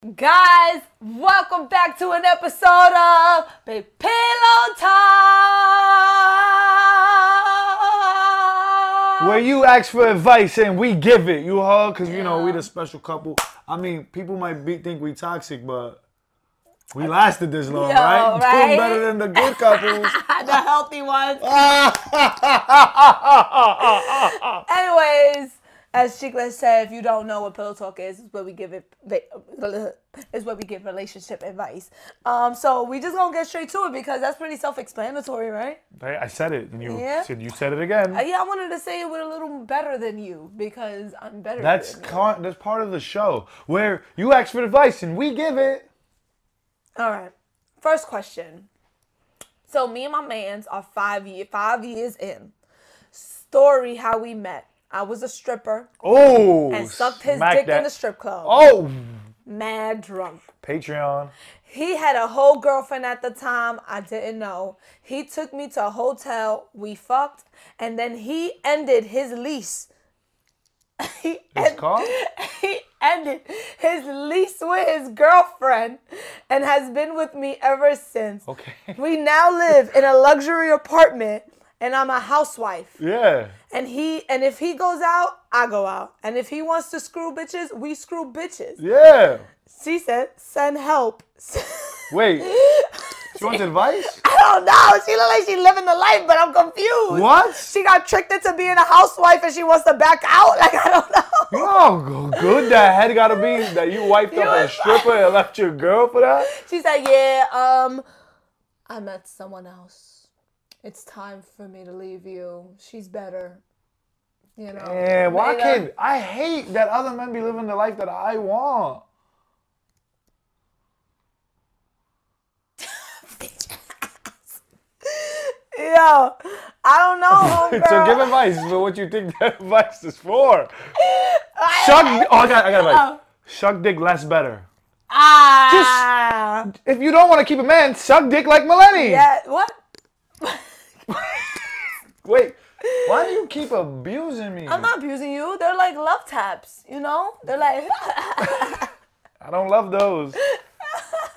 Guys, welcome back to an episode of Big Pillow Talk. Where you ask for advice and we give it, you heard? Because, you know, we the special couple. I mean, people might be, think we toxic, but we lasted this long, Yo, right? right? Doing better than the good couples. the healthy ones. Anyways, as Chicklet said, if you don't know what pillow talk is, it's where we give. It's where we give relationship advice. Um, so we just gonna get straight to it because that's pretty self-explanatory, right? Hey, I said it, and you Yeah. said you said it again. Uh, yeah, I wanted to say it with a little better than you because I'm better. That's than you. con- that's part of the show where you ask for advice and we give it. All right. First question. So me and my man's are five year five years in. Story how we met. I was a stripper Oh, and sucked his dick that. in the strip club. Oh, Mad drunk. Patreon. He had a whole girlfriend at the time. I didn't know. He took me to a hotel. We fucked, and then he ended his lease. he, His end- car? he ended his lease with his girlfriend, and has been with me ever since. Okay. We now live in a luxury apartment, and I'm a housewife. Yeah. And he and if he goes out, I go out. And if he wants to screw bitches, we screw bitches. Yeah. She said, "Send help." Wait. She wants advice? I don't know. She look like she's living the life, but I'm confused. What? She got tricked into being a housewife and she wants to back out. Like I don't know. Oh, good that head gotta be that you wiped up a stripper and left your girl for that? She said, "Yeah, um, I met someone else. It's time for me to leave you. She's better." You know. And why Made can't I hate that other men be living the life that I want? Yo, I don't know, homegirl. so give advice for what you think that advice is for. Suck. Oh, I got. I got advice. Suck dick less better. Ah. If you don't want to keep a man, suck dick like Maleni. yeah. What? Wait. Why do you keep abusing me? I'm not abusing you. They're like love taps. You know. They're like. I don't love those.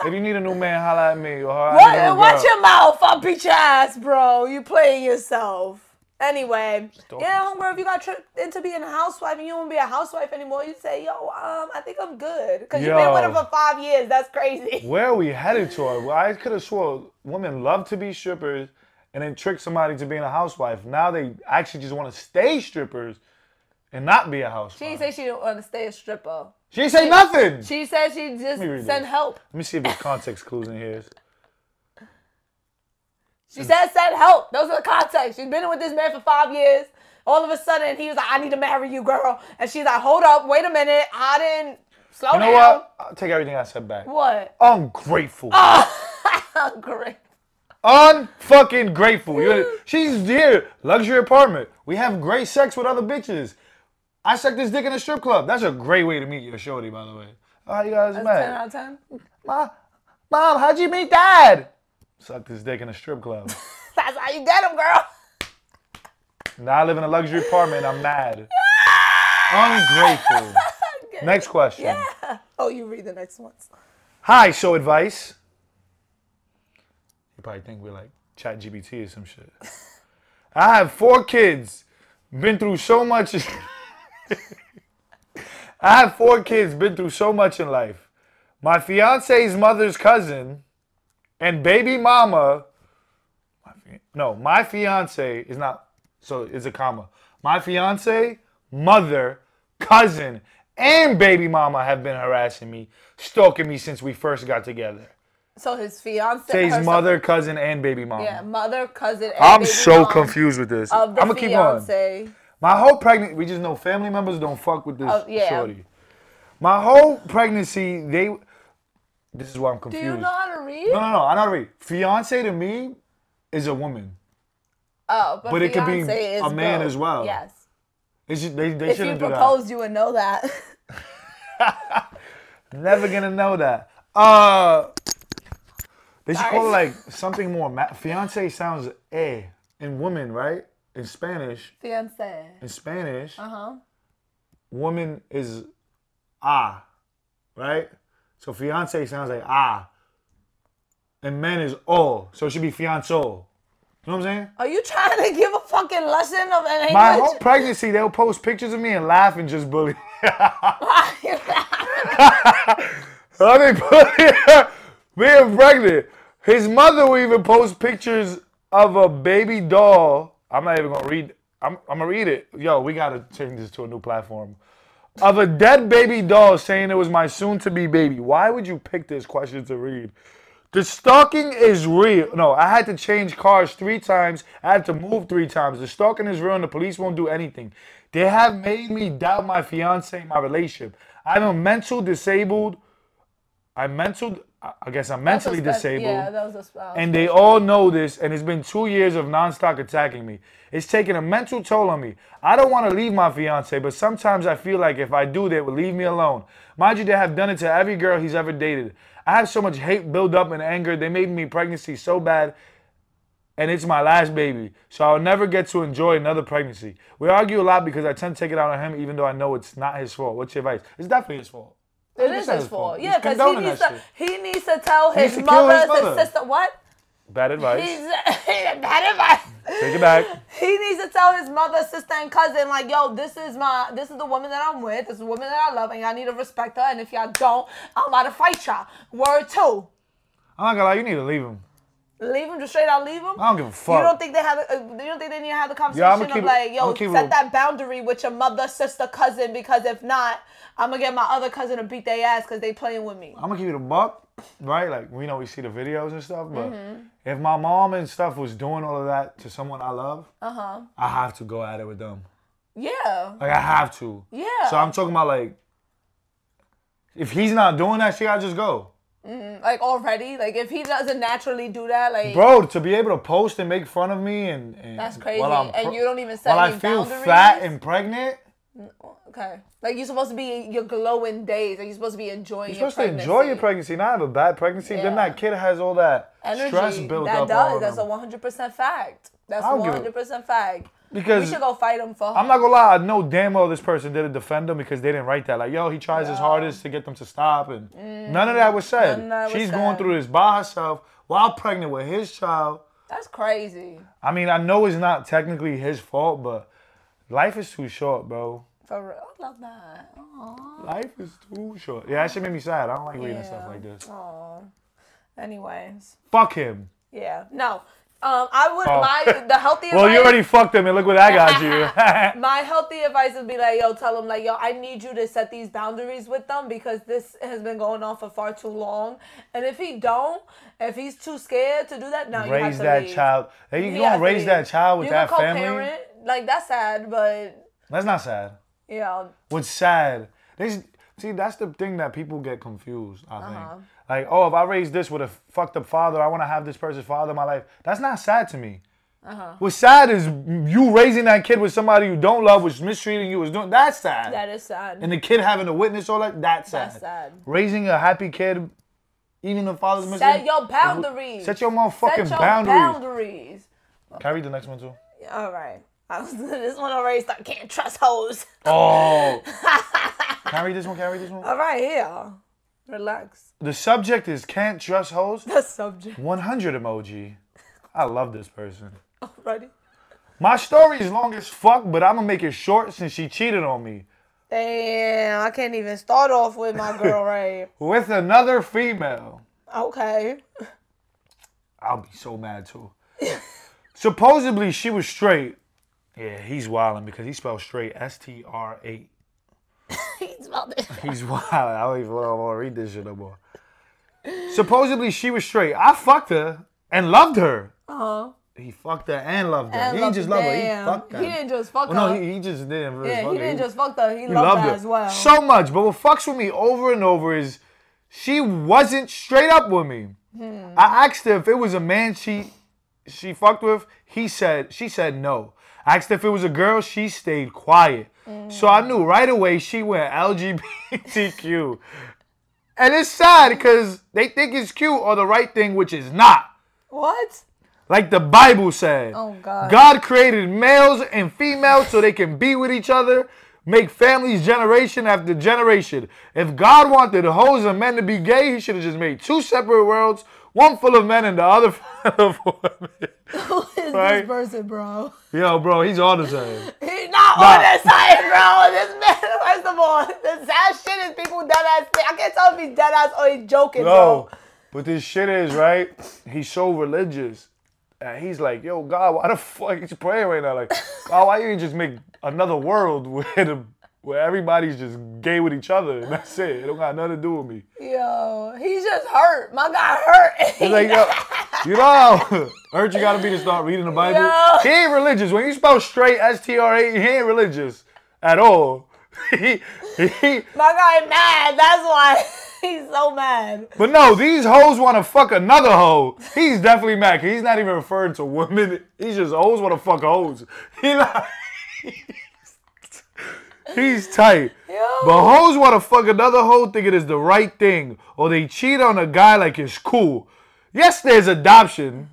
If you need a new man, holla at me. Or What? Watch your mouth. I'll beat your ass, bro. You playing yourself. Anyway, yeah, homegirl, if you got tricked into being a housewife and you don't be a housewife anymore, you say, yo, um, I think I'm good. Because you've been with her for five years. That's crazy. Where are we headed to? I could have swore women love to be strippers and then trick somebody to being a housewife. Now they actually just want to stay strippers and not be a housewife. She didn't say she didn't want to stay a stripper. She ain't say nothing. She said she just sent this. help. Let me see if there's context clues in here. She said send help. Those are the context. She's been with this man for five years. All of a sudden, he was like, I need to marry you, girl. And she's like, hold up, wait a minute. I didn't slow You know down. what? I'll take everything I said back. What? Ungrateful. Great. Unfucking grateful. You're, she's here, luxury apartment. We have great sex with other bitches. I sucked this dick in a strip club. That's a great way to meet your shorty, by the way. How you guys 10 met? out of 10. Mom, Mom, how'd you meet Dad? Sucked his dick in a strip club. That's how you get him, girl. now I live in a luxury apartment. I'm mad. Ungrateful. Next question. Yeah. Oh, you read the next ones. Hi, show advice. Probably think we're like Chat GBT or some shit. I have four kids, been through so much. I have four kids, been through so much in life. My fiance's mother's cousin and baby mama. No, my fiance is not. So it's a comma. My fiance, mother, cousin, and baby mama have been harassing me, stalking me since we first got together. So his fiance. Her mother, cousin, and baby mama. Yeah, mother, cousin, and I'm baby so mom confused with this. Of the I'm gonna keep on. fiance. My whole pregnancy, we just know family members don't fuck with this Oh, yeah. shorty. My whole pregnancy, they. This is why I'm Do confused. you know how to read? no, no, no. I know how to read. Fiance to me is a woman. Oh, but, But it could be fiance is a man both. as well. Yes. It's just, they they If you shouldn't do proposed, you would know that. that. Never gonna know that. Uh, they should call it like something more. Ma- fiance sounds eh in woman, right? In Spanish, fiance. in Spanish, Uh huh. woman is ah, right? So fiance sounds like ah. And men is all. So it should be fianzo. You know what I'm saying? Are you trying to give a fucking lesson of an English? My whole pregnancy, they'll post pictures of me and laugh and just bully. How they put being pregnant. His mother will even post pictures of a baby doll. I'm not even gonna read. I'm, I'm gonna read it. Yo, we gotta change this to a new platform. Of a dead baby doll saying it was my soon-to-be baby. Why would you pick this question to read? The stalking is real. No, I had to change cars three times. I had to move three times. The stalking is real and the police won't do anything. They have made me doubt my fiance my relationship. I'm a mental disabled. I'm mental. I guess I'm mentally disabled. Yeah, that was a spell. And they all know this, and it's been two years of nonstop attacking me. It's taking a mental toll on me. I don't want to leave my fiance, but sometimes I feel like if I do, they will leave me alone. Mind you, they have done it to every girl he's ever dated. I have so much hate build up and anger. They made me pregnancy so bad, and it's my last baby, so I'll never get to enjoy another pregnancy. We argue a lot because I tend to take it out on him, even though I know it's not his fault. What's your advice? It's definitely his fault. It is 100% his fault. Yeah, because he needs to. He needs to tell his needs to kill mother, his his, mother. sister. What? Bad advice. He's bad advice. Take it back. He needs to tell his mother, sister, and cousin, like, yo, this is my, this is the woman that I'm with. This is the woman that I love, and y'all need to respect her. And if y'all don't, I'm about to fight y'all. Word two. I'm not gonna lie, you need to leave him. Leave him, just straight out leave him. I don't give a fuck. You don't think they have? Uh, you don't think they need to have the conversation I'ma of keep like, yo, I'ma keep it set a- that boundary with your mother, sister, cousin, because if not, I'm gonna get my other cousin to beat their ass because they playing with me. I'm gonna give you the buck, right? Like we know we see the videos and stuff, but Mm-hmm. if my mom and stuff was doing all of that to someone I love, Uh huh. I have to go at it with them. Yeah. Like I have to. Yeah. So I'm talking about like, if he's not doing that shit, I just go, Mm, like already, like if he doesn't naturally do that, like bro. To be able to post and make fun of me and, and That's crazy. while And you don't even set while I feel boundaries? fat and pregnant, mm, okay, like you're supposed to be your glowing days, like you're supposed to be enjoying. you're supposed to enjoy your pregnancy, not have a bad pregnancy. Then that kid has all that Energy stress built that up does. That's a 100 percent fact. That's I don't give a- 100 percent fact. Because we should go fight him for. I'm not gonna lie, I know damn well this person didn't defend him because they didn't write that. Like, yo, he tries his hardest to get them to stop, and none of that was said. Mm. That was She's going said. through this by herself while pregnant with his child. That's crazy. I mean, I know it's not technically his fault, but life is too short, bro. For real, I love that. Aww. Life is too short. Yeah, that shit made me sad. I don't like reading stuff like this. Aww. Anyways, Fuck him. yeah, no. Um, I would Oh. my the healthy. Well, you already fucked him, and look what I got you. My healthy advice would be like, yo, tell them like, yo, I need you to set these boundaries with them because this has been going on for far too long. And if he don't, if he's too scared to do that, now you have raise to that leave. child. Hey, you He gonna raise that child with you that family? like that's sad, but That's not sad. yeah, What's sad? This see, that's the thing that people get confused. I think. Uh-huh. Like, oh, if I raise this with a fucked up father, I want to have this person's father in my life. That's not sad to me. Uh-huh. What's sad is you raising that kid with somebody you don't love, was mistreating you, was doing. That's sad. that is sad. and the kid having to witness all that. That's sad. That's sad. Raising a happy kid, even the father's missing. Set your boundaries. Set your motherfucking Set your boundaries. boundaries. Can I read the next one too? All right. Was, this one already started. Can't trust hoes. Oh. Can I read this one? Can I read this one? All right, here. Relax. The subject is can't trust hoes. The subject 100 emoji. I love this person. already. My story is long as fuck, but I'm gonna make it short since she cheated on me Damn, I can't even start off with my girl right. with another female. Okay. I'll be so mad too. Supposedly she was straight. Yeah, he's wilding because he spelled straight S T R A. He's about this. He's wild. I don't even want to read this shit no more. Supposedly she was straight. I fucked her and loved her. Uh-huh. He fucked her and loved her. And he loved- didn't just love her. He fucked her. He didn't just fuck Well, her. no, he, he just didn't. really yeah, he her. didn't just fuck her. He, He loved, loved her her as well. so much. But what fucks with me over and over is she wasn't straight up with me. Hmm. I asked her if it was a man she she fucked with. He said she said no. I asked if it was a girl. She stayed quiet. So I knew right away she went LGBTQ. and it's sad because they think it's cute or the right thing, which is not. what? Like the Bible said. Oh, God. God created males and females so they can be with each other. make families generation after generation. If God wanted hoes and men to be gay, he should have just made two separate worlds, one full of men and the other full of women. Who is Right. this person, bro? Yo, bro, he's on the same. He's not Nah. on this side, bro. This man, first of all, the sad shit is people dead ass. I can't tell if he's dead ass or he's joking, No, bro. but this shit is right. He's so religious, and he's like, "Yo, God, why the fuck he's praying right now? Like, God, why you just make another world where the where everybody's just gay with each other and that's it? It don't got nothing to do with me." Yo, he's just hurt. My guy hurt. He's like, yo, you know, hurt you gotta be to start reading the Bible. Yo. He ain't religious. When you spell straight S T R A, he ain't religious at all. he, he, My guy mad. That's why he's so mad. But no, these hoes want to fuck another hoe. He's definitely mad. he's not even referring to women. He's just hoes want to fuck hoes. He not, he's tight. Yo. But hoes want to fuck another hoe thinking it's the right thing. Or they cheat on a guy like it's cool. Yes, there's adoption.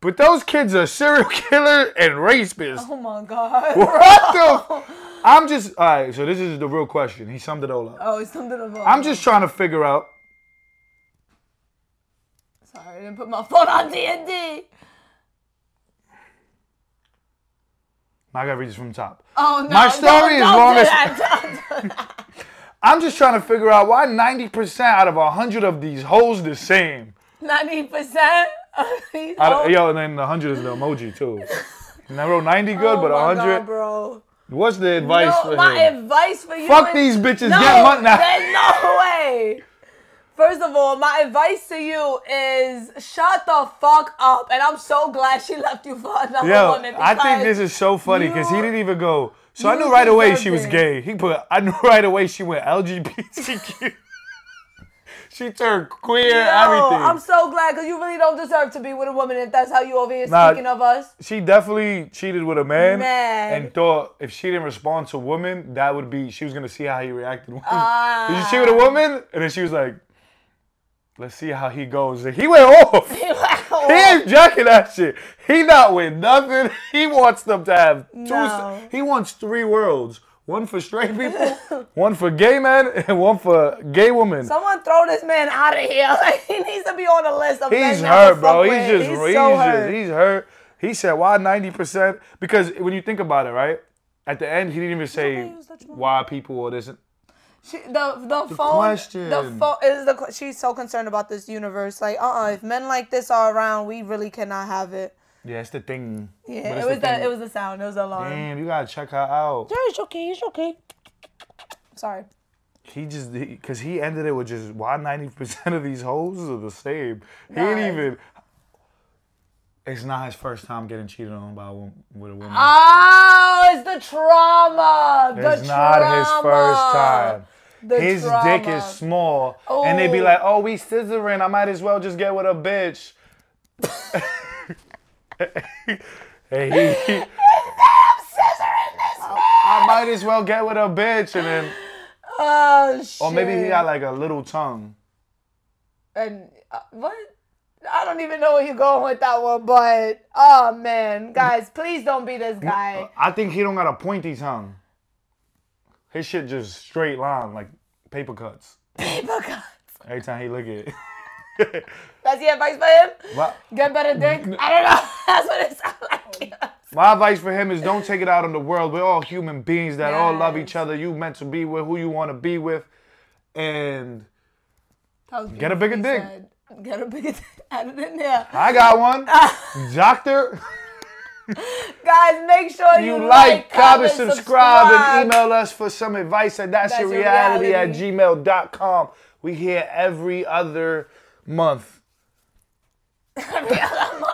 But those kids are serial killer and rapists. Oh my god. What the? I'm just, all right, so this is the real question. He summed it all up. Oh, he summed it all up. I'm just trying to figure out sorry. I didn't put my phone on D and D. I gotta read this from the top. Oh no. My story is long as- that. Don't do that. I'm just trying to figure out why 90% out of 100 of these hoes the same. Ninety percent of these. Out of- hoes- yo, and then the 100 is the emoji too. And I wrote 90 good, Oh but my 100. God, bro. What's the advice no, for my him? advice for you. Fuck is- these bitches, No, get money now. There's no way. First of all, my advice to you is shut the fuck up. And I'm so glad she left you for another Yo, woman. I think this is so funny because he didn't even go. So I knew right away she was gay. He put, I knew right away she went LGBTQ. she turned queer, Yo, everything. I'm so glad because you really don't deserve to be with a woman if that's how you over here Nah, speaking of us. she definitely cheated with a man, Man. and thought if she didn't respond to woman, that would be she was gonna see how he reacted. Ah. Did you cheat with a woman? And then she was like, "Let's see how he goes." And he went off. He ain't jacking that shit. He not with nothing. He wants them to have two. No. He wants three worlds: one for straight people, one for gay men, and one for gay women. Someone throw this man out of here. Like, he needs to be on the list of He's hurt, bro. He's just, he's, he's, so just, hurt. he's hurt. He said, "Why ninety percent?" Because when you think about it, right at the end, he didn't even say okay, it's not your why people or this. She, the the, phone question. the phone is the she's so concerned about this universe like uh uh if men like this are around we really cannot have it Yeah, it's the thing. yeah it was the that it was the sound it was the alarm Damn, you gotta check her out. yeah it's okay it's okay sorry He just because he, ended it with just why ninety percent of these hoes are the same. He ain't Nah. even. It's not his first time getting cheated on by a woman, with a woman. oh the trauma the it's not his first trauma. time. The his dick is small, and they'd be like, "Oh, we scissoring. I might as well just get with a bitch." hey, he, he- scissoring this man. I might as well get with a bitch, and then, oh shit or maybe he got like a little tongue. and uh, what I don't even know where you're going with that one, but oh man, guys, please don't be this mm, guy. I think he don't got a pointy tongue. His shit just straight line, like paper cuts. Paper cuts. Every time he look at it. That's the advice for him. my, Get better dick. I don't know. That's what it sounds like. my advice for him is don't take it out on the world. We're all human beings that all love each other. You meant to be with who you want to be with. And Get a bigger dick. said. Get a bigger dick. Add it in there. I got one. Ah. Doctor, Guys, make sure you, you like, comment, subscribe, and email us for some advice at that's, That's your Your reality, at gmail.com. We here every other month. email.